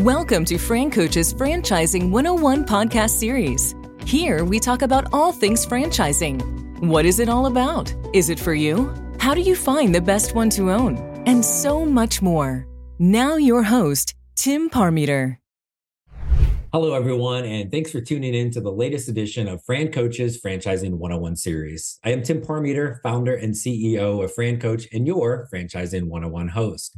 Welcome to Fran Coach's Franchising 101 podcast series. Here we talk about all things franchising. What is it all about? Is it for you? How do you find the best one to own? And so much more. Now, your host, Tim Parmeter. Hello, everyone, and thanks for tuning in to the latest edition of Fran Coach's Franchising 101 series. I am Tim Parmeter, founder and CEO of Fran Coach, and your Franchising 101 host.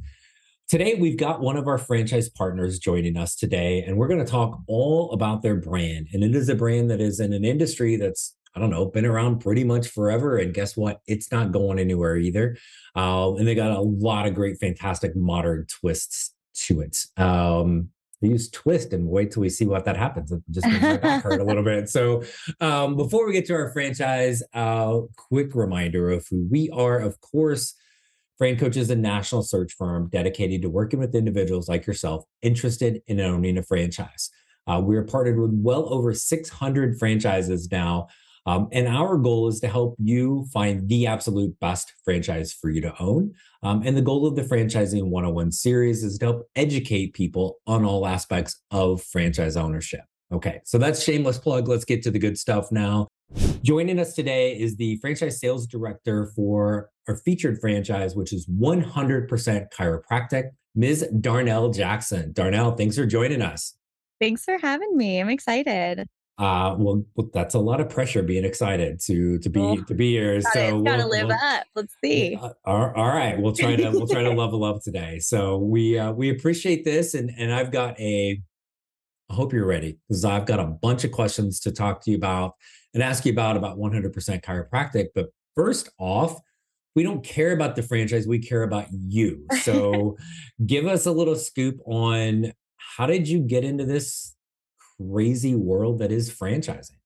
Today, we've got one of our franchise partners joining us today, and we're going to talk all about their brand. And it is a brand that is in an industry that's, I don't know, been around pretty much forever. And guess what? It's not going anywhere either. Uh, and they got a lot of great, fantastic modern twists to it. Um, use twist and wait till we see what that happens. It just makes my hurt a little bit. So, um, before we get to our franchise, uh, quick reminder of who we are. Of course, Fran Coach is a national search firm dedicated to working with individuals like yourself interested in owning a franchise. Uh, we are partnered with well over 600 franchises now. Um, and our goal is to help you find the absolute best franchise for you to own. Um, and the goal of the Franchising 101 series is to help educate people on all aspects of franchise ownership. Okay, so that's shameless plug. Let's get to the good stuff now. Joining us today is the franchise sales director for our featured franchise, which is 100% chiropractic, Ms. Darnell Jackson. Darnell, thanks for joining us. Thanks for having me. I'm excited. Uh, well, that's a lot of pressure being excited to to be oh, to be here. Got so we'll, gotta live we'll, up. Let's see. Uh, all, all right, we'll try to we'll try to level up today. So we uh, we appreciate this, and and I've got a. I hope you're ready because I've got a bunch of questions to talk to you about and ask you about about 100% chiropractic. But first off, we don't care about the franchise, we care about you. So give us a little scoop on how did you get into this crazy world that is franchising?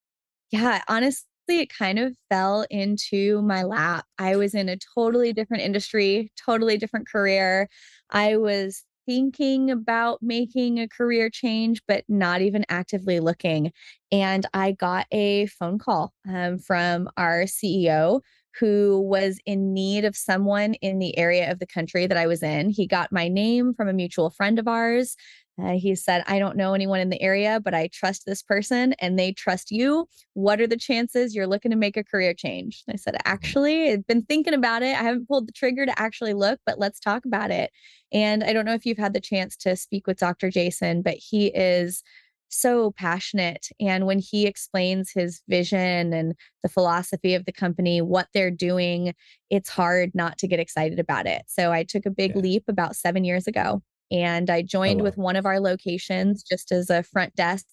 Yeah, honestly, it kind of fell into my lap. I was in a totally different industry, totally different career. I was thinking about making a career change, but not even actively looking. And I got a phone call um, from our CEO who was in need of someone in the area of the country that I was in. He got my name from a mutual friend of ours. Uh, he said, I don't know anyone in the area, but I trust this person and they trust you. What are the chances you're looking to make a career change? I said, Actually, I've been thinking about it. I haven't pulled the trigger to actually look, but let's talk about it. And I don't know if you've had the chance to speak with Dr. Jason, but he is so passionate. And when he explains his vision and the philosophy of the company, what they're doing, it's hard not to get excited about it. So I took a big yeah. leap about seven years ago and I joined oh, wow. with one of our locations just as a front desk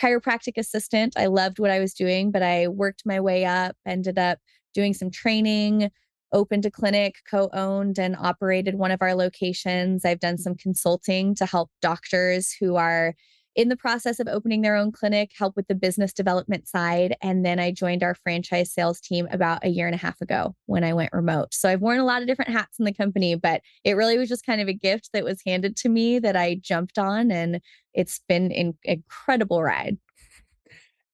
chiropractic assistant. I loved what I was doing, but I worked my way up, ended up doing some training, opened a clinic, co owned and operated one of our locations. I've done some consulting to help doctors who are in the process of opening their own clinic, help with the business development side. And then I joined our franchise sales team about a year and a half ago when I went remote. So I've worn a lot of different hats in the company, but it really was just kind of a gift that was handed to me that I jumped on. And it's been an incredible ride.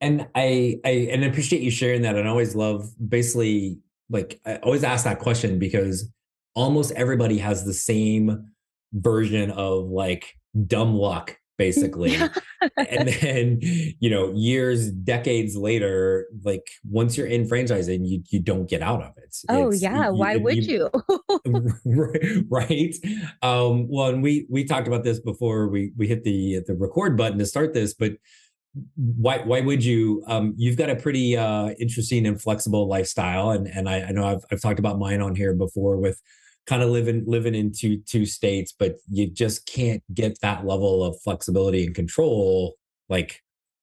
And I, I and I appreciate you sharing that. And I always love basically like I always ask that question because almost everybody has the same version of like dumb luck basically. and then, you know, years, decades later, like once you're in franchising, you you don't get out of it. Oh it's, yeah. You, Why you, would you? right. Um, well, and we we talked about this before we we hit the the record button to start this, but why why would you um you've got a pretty uh interesting and flexible lifestyle and and I, I know I've I've talked about mine on here before with kind of living living in two two states, but you just can't get that level of flexibility and control like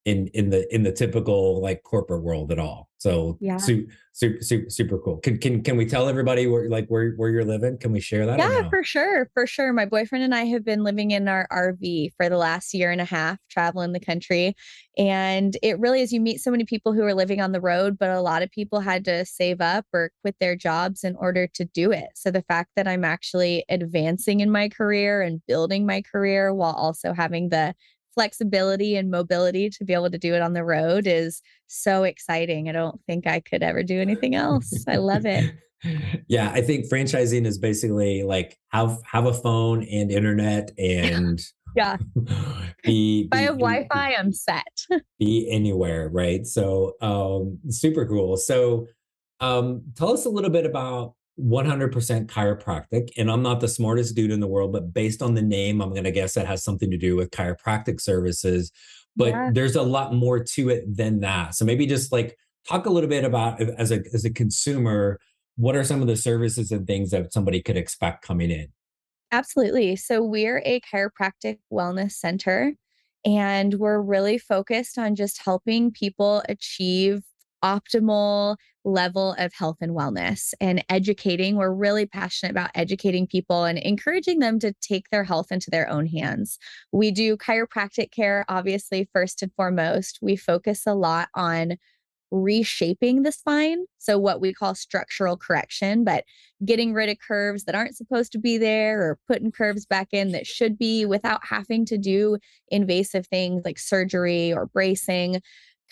in in the in the typical like corporate world at all. So yeah, super super super, super cool. Can can can we tell everybody where like where where you're living? Can we share that? Yeah, no? for sure, for sure. My boyfriend and I have been living in our RV for the last year and a half, traveling the country, and it really is. You meet so many people who are living on the road, but a lot of people had to save up or quit their jobs in order to do it. So the fact that I'm actually advancing in my career and building my career while also having the flexibility and mobility to be able to do it on the road is so exciting. I don't think I could ever do anything else. I love it. yeah, I think franchising is basically like have have a phone and internet and yeah. be, I have Wi-Fi, I'm set. be anywhere, right? So um super cool. So um tell us a little bit about 100% chiropractic and i'm not the smartest dude in the world but based on the name i'm going to guess that has something to do with chiropractic services but yeah. there's a lot more to it than that so maybe just like talk a little bit about as a as a consumer what are some of the services and things that somebody could expect coming in? Absolutely. So, we're a chiropractic wellness center, and we're really focused on just helping people achieve optimal level of health and wellness and educating. We're really passionate about educating people and encouraging them to take their health into their own hands. We do chiropractic care, obviously, first and foremost. We focus a lot on reshaping the spine. So, what we call structural correction, but getting rid of curves that aren't supposed to be there or putting curves back in that should be without having to do invasive things like surgery or bracing.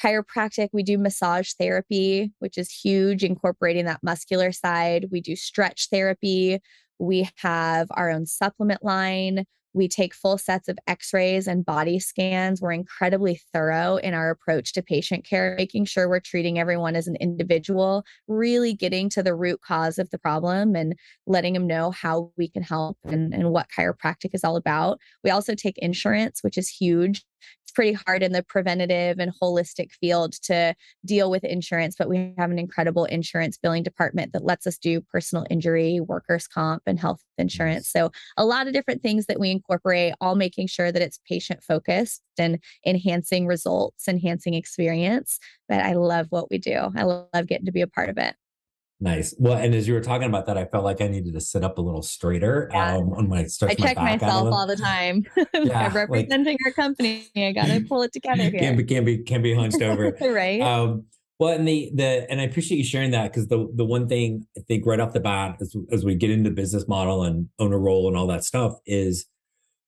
Chiropractic, we do massage therapy, which is huge, incorporating that muscular side. We do stretch therapy. We have our own supplement line. We take full sets of x rays and body scans. We're incredibly thorough in our approach to patient care, making sure we're treating everyone as an individual, really getting to the root cause of the problem and letting them know how we can help and, and what chiropractic is all about. We also take insurance, which is huge it's pretty hard in the preventative and holistic field to deal with insurance, but we have an incredible insurance billing department that lets us do personal injury, workers' comp, and health insurance. So, a lot of different things that we incorporate, all making sure that it's patient focused and enhancing results, enhancing experience. But I love what we do. I love getting to be a part of it. Nice. Well, and as you were talking about that, I felt like I needed to sit up a little straighter yeah. um, on my stretch I check my myself all the time. Yeah, I'm representing like, our company. I got to pull it together here. Can't be can't be can't be hunched over. right. Um, well, and the the and I appreciate you sharing that because the the one thing I think right off the bat as as we get into business model and owner role and all that stuff is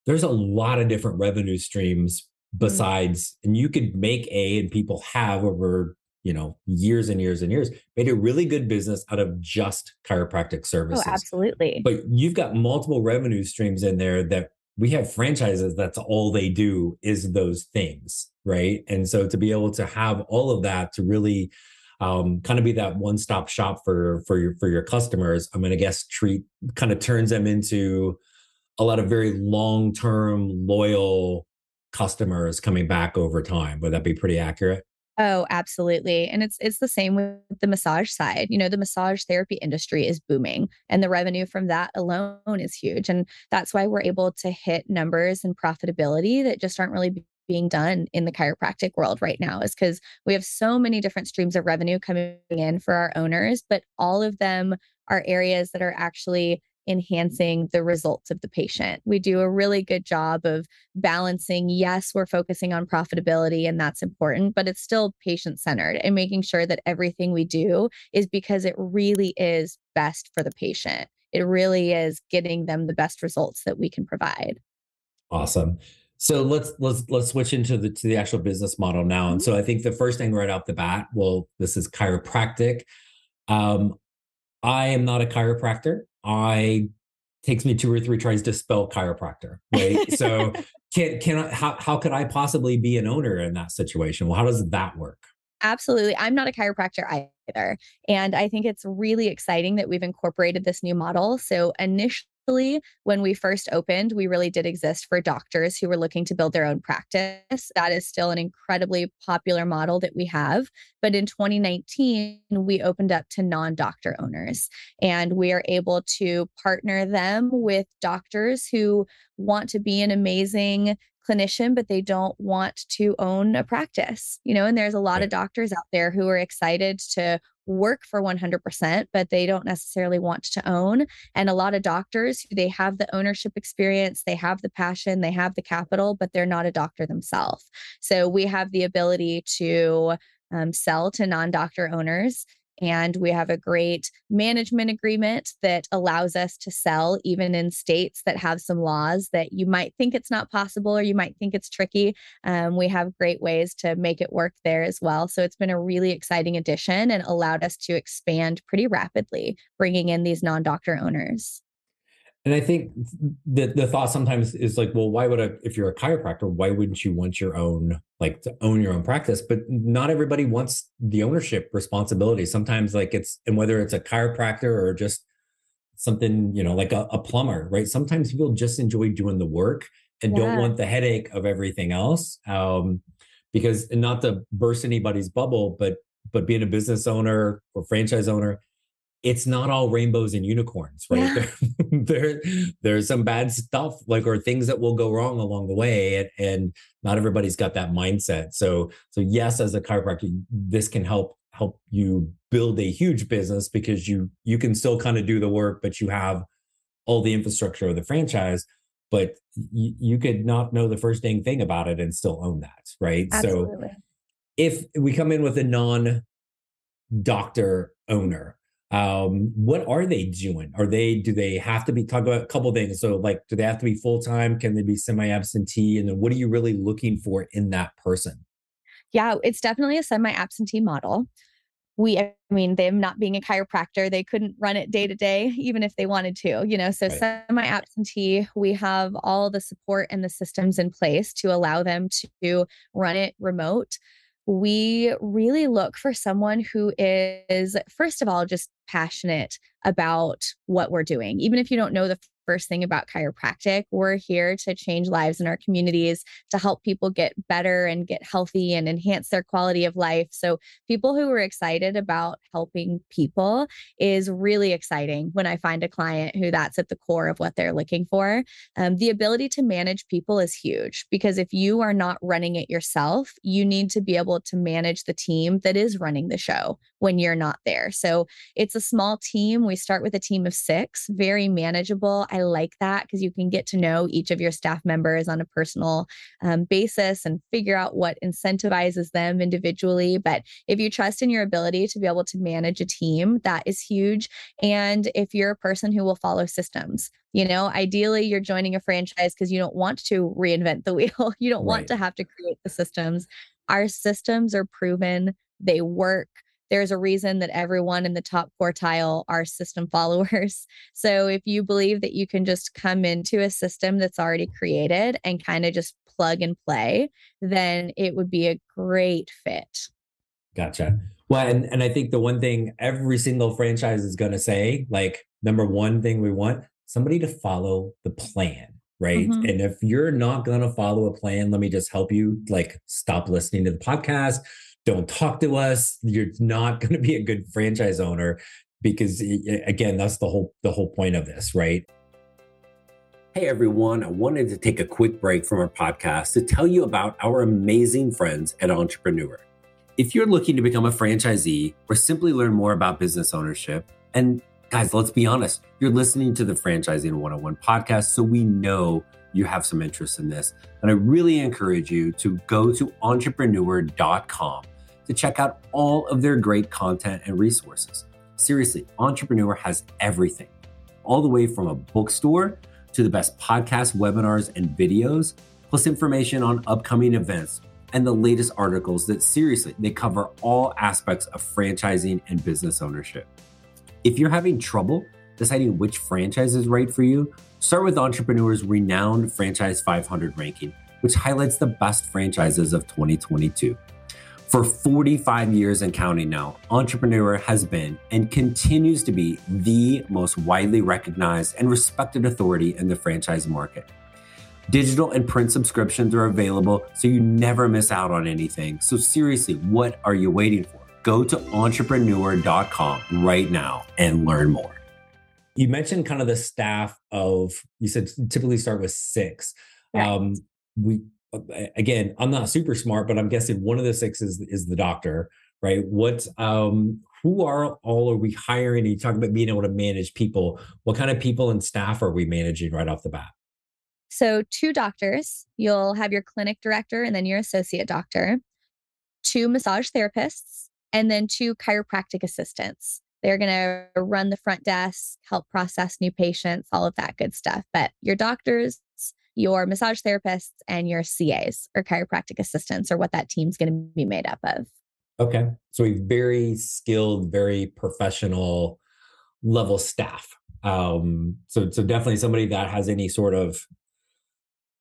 there's a lot of different revenue streams mm-hmm. besides, mm-hmm. and you could make a and people have over you know years and years and years made a really good business out of just chiropractic oh, services. oh absolutely. But you've got multiple revenue streams in there that we have franchises that's all they do is those things right? And so to be able to have all of that to really um, kind of be that one-stop shop for for your for your customers i'm going to guess treat kind of turns them into a lot of very long-term loyal customers coming back over time. Would that be pretty accurate Oh, absolutely. And it's it's the same with the massage side. You know, the massage therapy industry is booming and the revenue from that alone is huge. And that's why we're able to hit numbers and profitability that just aren't really being done in the chiropractic world right now is because we have so many different streams of revenue coming in for our owners, but all of them are areas that are actually enhancing the results of the patient. We do a really good job of balancing. Yes, we're focusing on profitability and that's important, but it's still patient centered and making sure that everything we do is because it really is best for the patient. It really is getting them the best results that we can provide. Awesome. So let's let's let's switch into the to the actual business model now. And mm-hmm. so I think the first thing right off the bat, well, this is chiropractic. Um, I am not a chiropractor. I takes me two or three tries to spell chiropractor, right? so can can I, how how could I possibly be an owner in that situation? Well, how does that work? Absolutely. I'm not a chiropractor either. And I think it's really exciting that we've incorporated this new model. So initially when we first opened, we really did exist for doctors who were looking to build their own practice. That is still an incredibly popular model that we have. But in 2019, we opened up to non doctor owners, and we are able to partner them with doctors who want to be an amazing clinician, but they don't want to own a practice, you know, and there's a lot of doctors out there who are excited to work for 100%, but they don't necessarily want to own. And a lot of doctors, they have the ownership experience, they have the passion, they have the capital, but they're not a doctor themselves. So we have the ability to um, sell to non doctor owners And we have a great management agreement that allows us to sell even in states that have some laws that you might think it's not possible or you might think it's tricky. Um, we have great ways to make it work there as well. So it's been a really exciting addition and allowed us to expand pretty rapidly, bringing in these non doctor owners. And I think the the thought sometimes is like, well, why would I, if you're a chiropractor, why wouldn't you want your own, like to own your own practice? But not everybody wants the ownership responsibility. Sometimes, like it's, and whether it's a chiropractor or just something, you know, like a, a plumber, right? Sometimes people just enjoy doing the work and yeah. don't want the headache of everything else. Um, because not to burst anybody's bubble, but but being a business owner or franchise owner, it's not all rainbows and unicorns, right? Yeah. there, there, there's some bad stuff, like or things that will go wrong along the way, and, and not everybody's got that mindset. So, so yes, as a chiropractor, this can help help you build a huge business because you you can still kind of do the work, but you have all the infrastructure of the franchise. But you, you could not know the first dang thing about it and still own that, right? Absolutely. So, if we come in with a non doctor owner um what are they doing? Are they do they have to be talk about a couple things. So like do they have to be full-time? Can they be semi-absentee? And then what are you really looking for in that person? Yeah it's definitely a semi-absentee model. We i mean them not being a chiropractor they couldn't run it day to day even if they wanted to you know? So right. semi-absentee we have all the support and the systems in place to allow them to run it remote we really look for someone who is, first of all, just passionate about what we're doing. Even if you don't know the first thing about chiropractic. We're here to change lives in our communities, to help people get better and get healthy and enhance their quality of life. So, people who are excited about helping people is really exciting when I find a client who that's at the core of what they're looking for. Um, the ability to manage people is huge because if you are not running it yourself, you need to be able to manage the team that is running the show when you're not there. So, it's a small team. We start with a team of six, very manageable. Like that because you can get to know each of your staff members on a personal um, basis and figure out what incentivizes them individually. But if you trust in your ability to be able to manage a team, that is huge. And if you're a person who will follow systems, you know, ideally you're joining a franchise because you don't want to reinvent the wheel. you don't right. want to have to create the systems. Our systems are proven, they work there's a reason that everyone in the top quartile are system followers. So if you believe that you can just come into a system that's already created and kind of just plug and play, then it would be a great fit. Gotcha. Well, and, and I think the one thing every single franchise is going to say, like, number one thing we want somebody to follow the plan right? Mm-hmm. And if you're not going to follow a plan, let me just help you like stop listening to the podcast, don't talk to us you're not going to be a good franchise owner because again that's the whole the whole point of this right? Hey everyone i wanted to take a quick break from our podcast to tell you about our amazing friends at entrepreneur. If you're looking to become a franchisee or simply learn more about business ownership and guys let's be honest you're listening to the franchising 101 podcast so we know you have some interest in this. And i really encourage you to go to entrepreneur.com to check out all of their great content and resources. Seriously, Entrepreneur has everything, all the way from a bookstore to the best podcasts, webinars, and videos, plus information on upcoming events and the latest articles that seriously, they cover all aspects of franchising and business ownership. If you're having trouble deciding which franchise is right for you, start with Entrepreneur's renowned Franchise 500 ranking, which highlights the best franchises of 2022. For 45 years and counting now, Entrepreneur has been and continues to be the most widely recognized and respected authority in the franchise market. Digital and print subscriptions are available so you never miss out on anything. So, seriously, what are you waiting for? Go to entrepreneur.com right now and learn more. You mentioned kind of the staff of, you said typically start with six. Right. Um, we again, I'm not super smart, but I'm guessing one of the six is is the doctor, right? What um who are all are we hiring? You talk about being able to manage people. What kind of people and staff are we managing right off the bat? So, two doctors, you'll have your clinic director and then your associate doctor, two massage therapists, and then two chiropractic assistants. They're going to run the front desk, help process new patients, all of that good stuff. But your doctors, your massage therapists, and your CAs or chiropractic assistants or what that team's going to be made up of. Okay. So a very skilled, very professional level staff. Um, so so definitely somebody that has any sort of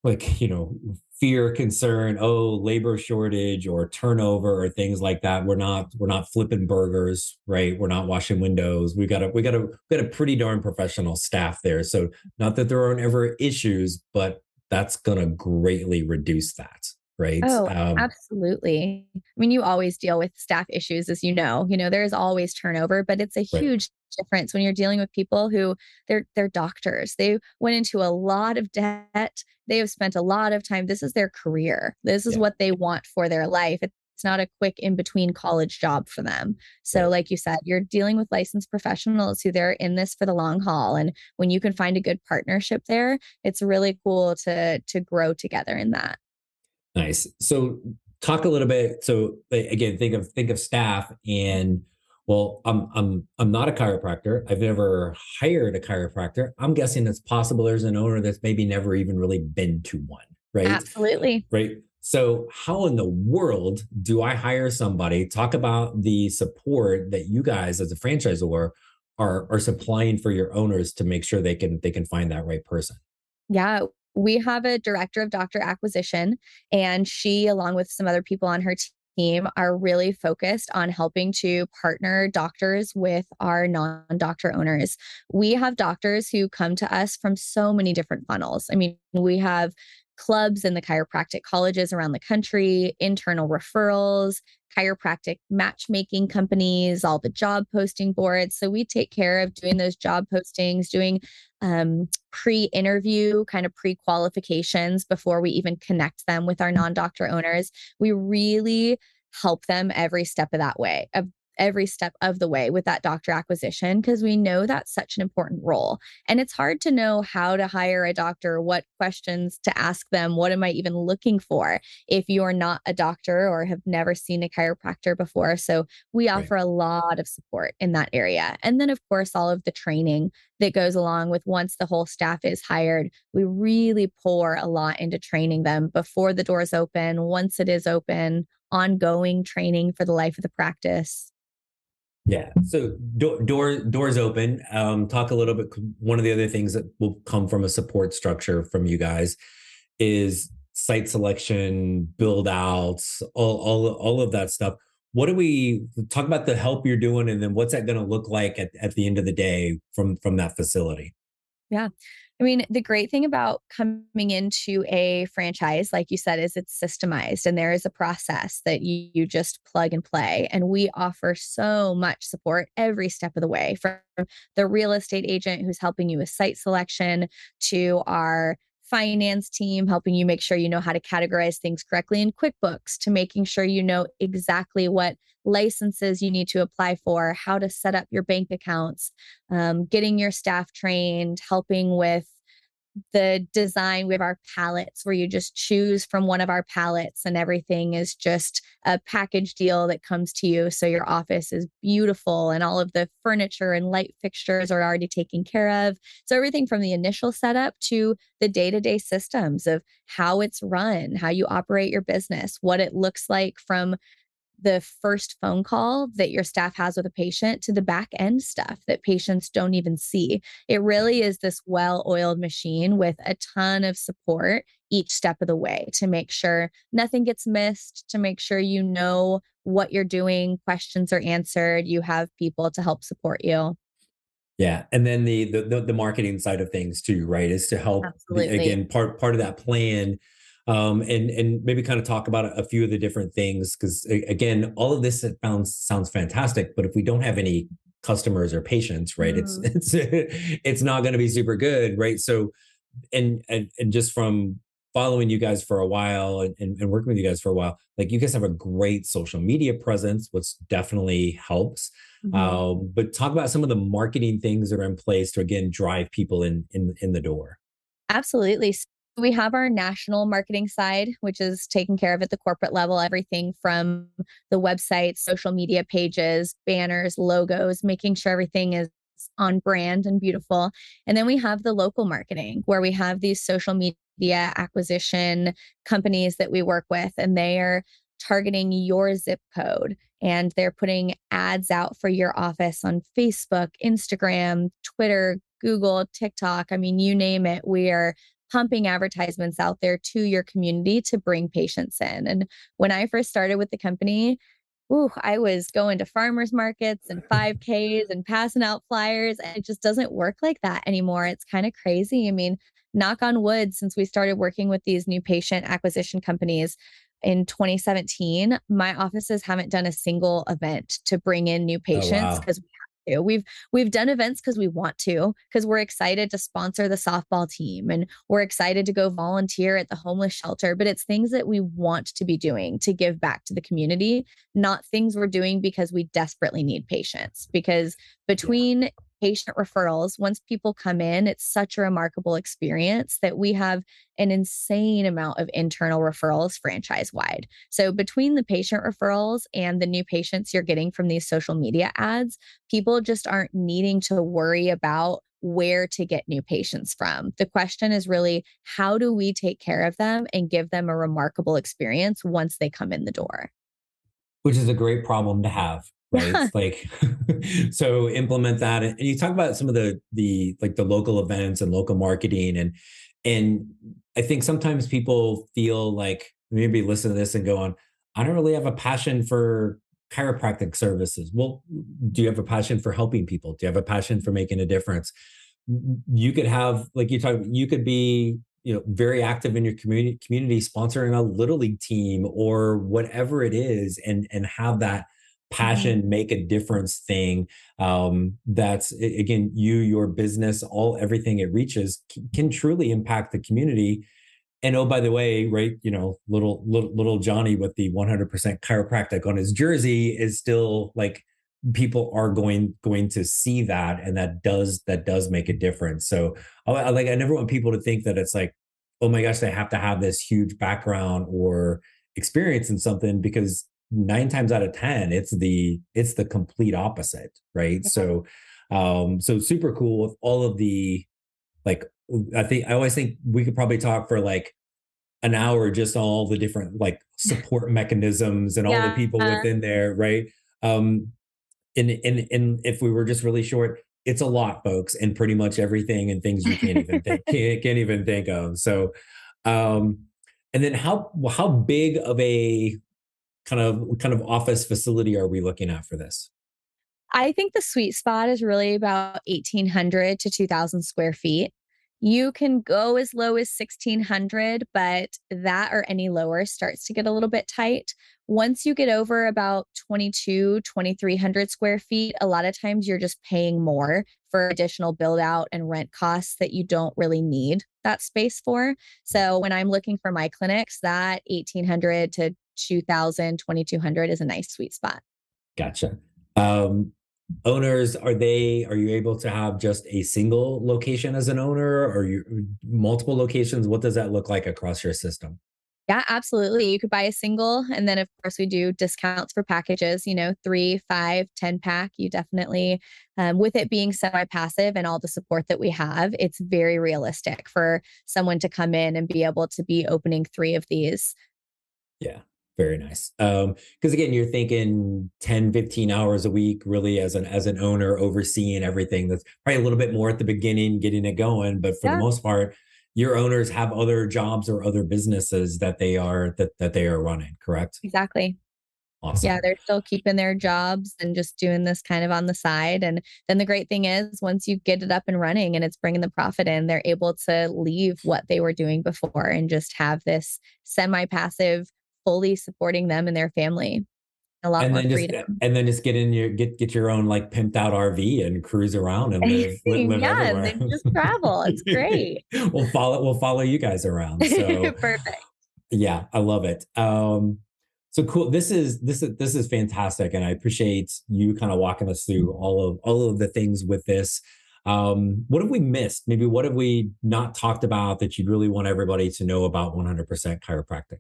like, you know, fear, concern, oh, labor shortage or turnover or things like that. We're not we're not flipping burgers, right? We're not washing windows. We got a we got a we got a pretty darn professional staff there. So not that there aren't ever issues, but that's gonna greatly reduce that right? Oh, um, absolutely. I mean, you always deal with staff issues, as you know. You know, there is always turnover, but it's a right. huge difference when you're dealing with people who they're they're doctors. They went into a lot of debt. They have spent a lot of time. This is their career. This is yeah. what they want for their life. It's not a quick in between college job for them. So, right. like you said, you're dealing with licensed professionals who they're in this for the long haul. And when you can find a good partnership there, it's really cool to to grow together in that. Nice. So talk a little bit. So again, think of think of staff and well, I'm I'm I'm not a chiropractor. I've never hired a chiropractor. I'm guessing it's possible there's an owner that's maybe never even really been to one, right? Absolutely. Right. So how in the world do I hire somebody? Talk about the support that you guys as a franchisor are are supplying for your owners to make sure they can they can find that right person. Yeah, we have a director of doctor acquisition, and she, along with some other people on her team, are really focused on helping to partner doctors with our non doctor owners. We have doctors who come to us from so many different funnels. I mean, we have clubs in the chiropractic colleges around the country, internal referrals, chiropractic matchmaking companies, all the job posting boards. So we take care of doing those job postings, doing um, pre interview, kind of pre qualifications before we even connect them with our non doctor owners. We really help them every step of that way of every step of the way with that doctor acquisition because we know that's such an important role. And it's hard to know how to hire a doctor, what questions to ask them, what am I even looking for if you're not a doctor or have never seen a chiropractor before. So we offer right. a lot of support in that area. And then, of course, all of the training that goes along with once the whole staff is hired. We really pour a lot into training them before the doors open, once it is open, ongoing training for the life of the practice. Yeah. So do- door doors open. Um, talk a little bit. One of the other things that will come from a support structure from you guys is site selection, build outs, all all all of that stuff. What do we talk about the help you're doing, and then what's that going to look like at, at the end of the day from from that facility? Yeah. I mean, the great thing about coming into a franchise, like you said, is it's systemized and there is a process that you, you, just plug and play. And we offer so much support every step of the way from the real estate agent who's helping you with site selection to our finance team helping you make sure you know how to categorize things correctly in QuickBooks to making sure you know exactly what licenses you need to apply for, how to set up your bank accounts, um, getting your staff trained, helping with the design. Have our palettes where you just choose from one of our palettes and everything is just a package deal that comes to you. So your office is beautiful and all of the furniture and light fixtures are already taken care of. So everything from the initial setup to the day to day systems of how it's run, how you operate your business, what it looks like from the first phone call that your staff has with a patient to the back end stuff that patients don't even see. It really mm-hmm. is this well oiled machine with a ton of support each step of the way to make sure nothing gets missed, to make sure you know what you're doing, questions are answered, you have people to help support you. Yeah, and then the the the marketing side of things too, right? Is to help again part part of that plan um, and and maybe kind of talk about a few of the different things because again, all of this sounds sounds fantastic, but if we don't have any customers or patients, right, mm. it's it's it's not going to be super good, right? So, and and and just from following you guys for a while and, and, and, working with you guys for a while like you guys have a great social media presence which definitely helps mm-hmm. um, but talk about some of the marketing things that are in place to again drive people in in in the door absolutely we have our national marketing side, which is taking care of at the corporate level, everything from the website, social media pages, banners, logos, making sure everything is on brand and beautiful. And then we have the local marketing where we have these social media acquisition companies that we work with, and they are targeting your zip code and they're putting ads out for your office on Facebook, Instagram, Twitter, Google, TikTok. I mean, you name it. We are pumping advertisements out there to your community to bring patients in. And when I first started with the company, ooh, I was going to farmers markets and 5Ks and passing out flyers. And it just doesn't work like that anymore. It's kind of crazy. I mean, knock on wood, since we started working with these new patient acquisition companies in 2017, my offices haven't done a single event to bring in new oh, patients because oh, wow to. We've we've done events because we want to, because we're excited to sponsor the softball team and we're excited to go volunteer at the homeless shelter. But it's things that we want to be doing to give back to the community, not things we're doing because we desperately need patients. Because between patient referrals. Once people come in, it's such a remarkable experience that we have an insane amount of internal referrals franchise wide. So, between the patient referrals and the new patients you're getting from these social media ads, people just aren't needing to worry about where to get new patients from. The question is really how do we take care of them and give them a remarkable experience once they come in the door? Which is a great problem to have right? Yeah. like so implement that and you talk about some of the the like the local events and local marketing and and i think sometimes people feel like maybe listen to this and go on i don't really have a passion for chiropractic services. Well do you have a passion for helping people? Do you have a passion for making a difference? You could have like you talk you could be you know very active in your community community sponsoring a little league team or whatever it is and and have that Mm-hmm. passion make a difference thing um, that's again you your business all everything it reaches can truly impact the community and oh by the way right you know little little little johnny with the 100% chiropractic on his jersey is still like people are going going to see that and that does that does make a difference so I, like i never want people to think that it's like oh my gosh they have to have this huge background or experience in something because nine times out of ten it's the it's the complete opposite right? So um so super cool with all of the like i think i always think we could probably talk for like an hour just all the different like support mechanisms and all the people within there right? Um and and and if we were just really short it's a lot folks and pretty much everything and things you can't even think can't, can't even think of. So um and then how how big of a kind of kind of office facility are we looking at for this? I think the sweet spot is really about 1800 to 2000 square feet. You can go as low as 1600, but that or any lower starts to get a little bit tight. Once you get over about 22, 2300 square feet, a lot of times you're just paying more for additional build out and rent costs that you don't really need that space for. So when I'm looking for my clinics, that 1800 to 2000 2200 is a nice sweet spot gotcha um owners are they are you able to have just a single location as an owner or you multiple locations what does that look like across your system yeah, absolutely. You could buy a single. And then, of course, we do discounts for packages, you know, three, five, ten pack. You definitely, um, with it being semi passive and all the support that we have, it's very realistic for someone to come in and be able to be opening three of these. Yeah. Very nice. Um, because again, you're thinking 10, 15 hours a week, really as an as an owner, overseeing everything. That's probably a little bit more at the beginning, getting it going. But for yeah. the most part, your owners have other jobs or other businesses that they are that that they are running, correct? Exactly. Awesome. Yeah, they're still keeping their jobs and just doing this kind of on the side. And then the great thing is, once you get it up and running and it's bringing the profit in, they're able to leave what they were doing before and just have this semi passive fully supporting them and their family. A lot and more then freedom. Just, and then just get in your get get your own like pimped out RV and cruise around and live, live yeah, everywhere. and just travel. It's great. we'll follow we'll follow you guys around. So perfect. Yeah, I love it. Um so cool. This is this is this is fantastic, and I appreciate you kind of walking us through all of all of the things with this. Um, what have we missed? Maybe what have we not talked about that you'd really want everybody to know about 100% chiropractic?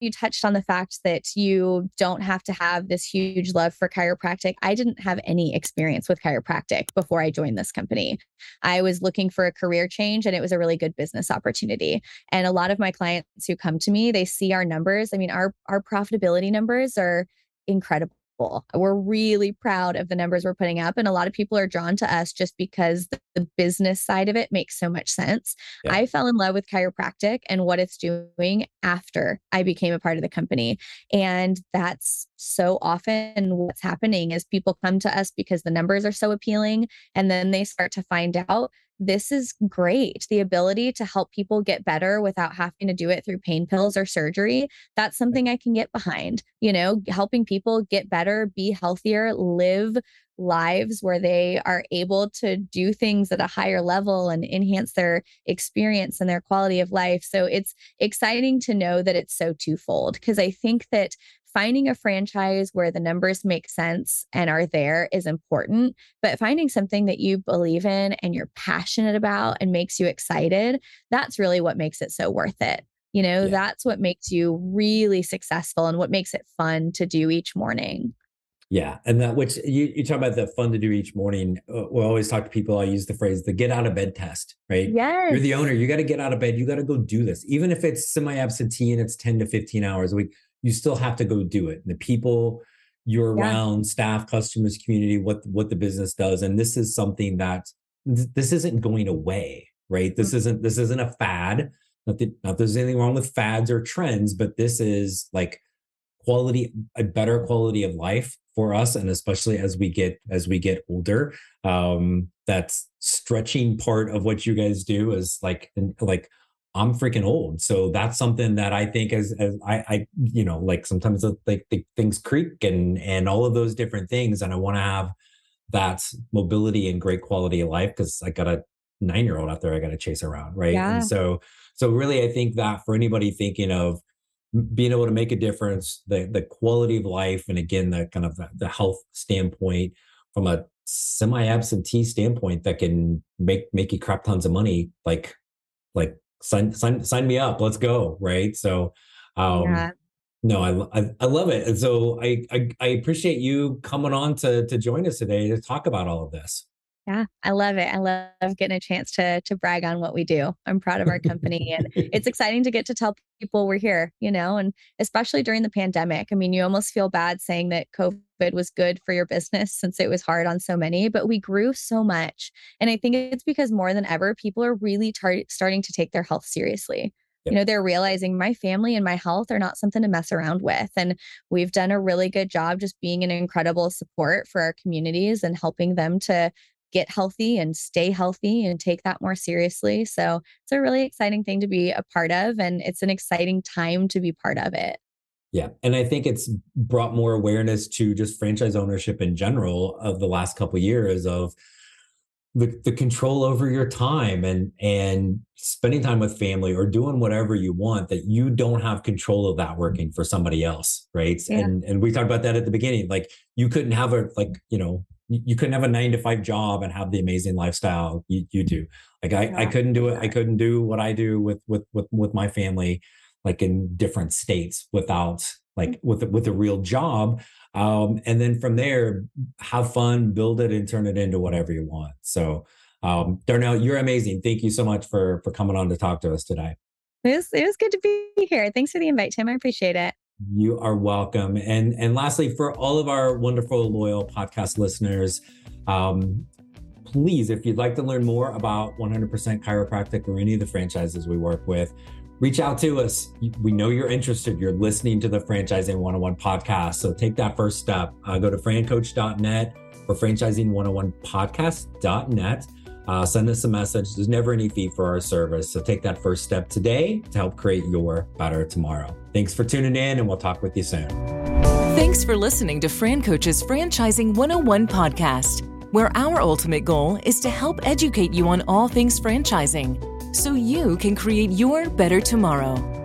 You touched on the fact that you don't have to have this huge love for chiropractic. I didn't have any experience with chiropractic before I joined this company. I was looking for a career change and it was a really good business opportunity. And a lot of my clients who come to me, they see our numbers. I mean, our our profitability numbers are incredible people. We're really proud of the numbers we're putting up. And a lot of people are drawn to us just because the, business side of it makes so much sense. Yeah. I fell in love with chiropractic and what it's doing after I became a part of the company. And that's so often what's happening is people come to us because the numbers are so appealing. And then they start to find out this is great. The ability to help people get better without having to do it through pain pills or surgery, that's something I can get behind. You know, helping people get better, be healthier, live lives where they are able to do things at a higher level and enhance their experience and their quality of life. So it's exciting to know that it's so twofold because I think that finding a franchise where the numbers make sense and are there is important, but finding something that you believe in and you're passionate about and makes you excited, that's really what makes it so worth it. You know, yeah. that's what makes you really successful and what makes it fun to do each morning. Yeah. And that, which you, you talk about the fun to do each morning. Uh, we always talk to people. I use the phrase the get out of bed test, right? Yes. You're the owner. You got to get out of bed. You got to go do this. Even if it's semi absentee and it's 10 to 15 hours a week, you still have to go do it. And the people you're yeah. around, staff, customers, community, what what the business does, and this is something that th- this isn't going away, right? This mm-hmm. isn't this isn't a fad. Not that not there's anything wrong with fads or trends, but this is like quality, a better quality of life for us, and especially as we get as we get older. Um, that's stretching part of what you guys do is like like I'm freaking old. So that's something that I think as, as I, I, you know, like sometimes like the things creak and, and all of those different things. And I want to have that mobility and great quality of life because I got a nine year old out there I got to chase around. Right. Yeah. And so, so really, I think that for anybody thinking of being able to make a difference, the, the quality of life, and again, the kind of the, the health standpoint from a semi absentee standpoint that can make, make you crap tons of money, like, like sign sign sign me up let's go right? So um yeah. no I, I, I love it. And so I, I i appreciate you coming on to to join us today to talk about all of this yeah, I love it. I love getting a chance to to brag on what we do. I'm proud of our company and it's exciting to get to tell people we're here, you know, and especially during the pandemic. I mean, you almost feel bad saying that COVID was good for your business since it was hard on so many, but we grew so much. And I think it's because more than ever people are really tar- starting to take their health seriously. Yep. You know, they're realizing my family and my health are not something to mess around with. And we've done a really good job just being an incredible support for our communities and helping them to get healthy and stay healthy and take that more seriously. So it's a really exciting thing to be a part of. And it's an exciting time to be part of it. Yeah. And I think it's brought more awareness to just franchise ownership in general of the last couple of years of the, the control over your time and and spending time with family or doing whatever you want that you don't have control of that working for somebody else right yeah. and and we talked about that at the beginning like you couldn't have a like you know you couldn't have a nine to five job and have the amazing lifestyle you, you do. Like I, yeah. I couldn't do it. I couldn't do what I do with, with, with, with my family, like in different states without like mm-hmm. with, with a real job. Um, and then from there, have fun, build it and turn it into whatever you want. So, um, Darnell, you're amazing. Thank you so much for, for coming on to talk to us today. It was, it was good to be here. Thanks for the invite, Tim. I appreciate it. You are welcome. And and lastly, for all of our wonderful loyal podcast listeners, um, please, if you'd like to learn more about 100% chiropractic or any of the franchises we work with, reach out to us. We know you're interested. You're listening to the Franchising 101 podcast. So take that first step. Uh, go to francoach.net or franchising101podcast.net. Uh, send us a message. There's never any fee for our service. So take that first step today to help create your better tomorrow. Thanks for tuning in, and we'll talk with you soon. Thanks for listening to Fran Coach's Franchising 101 podcast, where our ultimate goal is to help educate you on all things franchising so you can create your better tomorrow.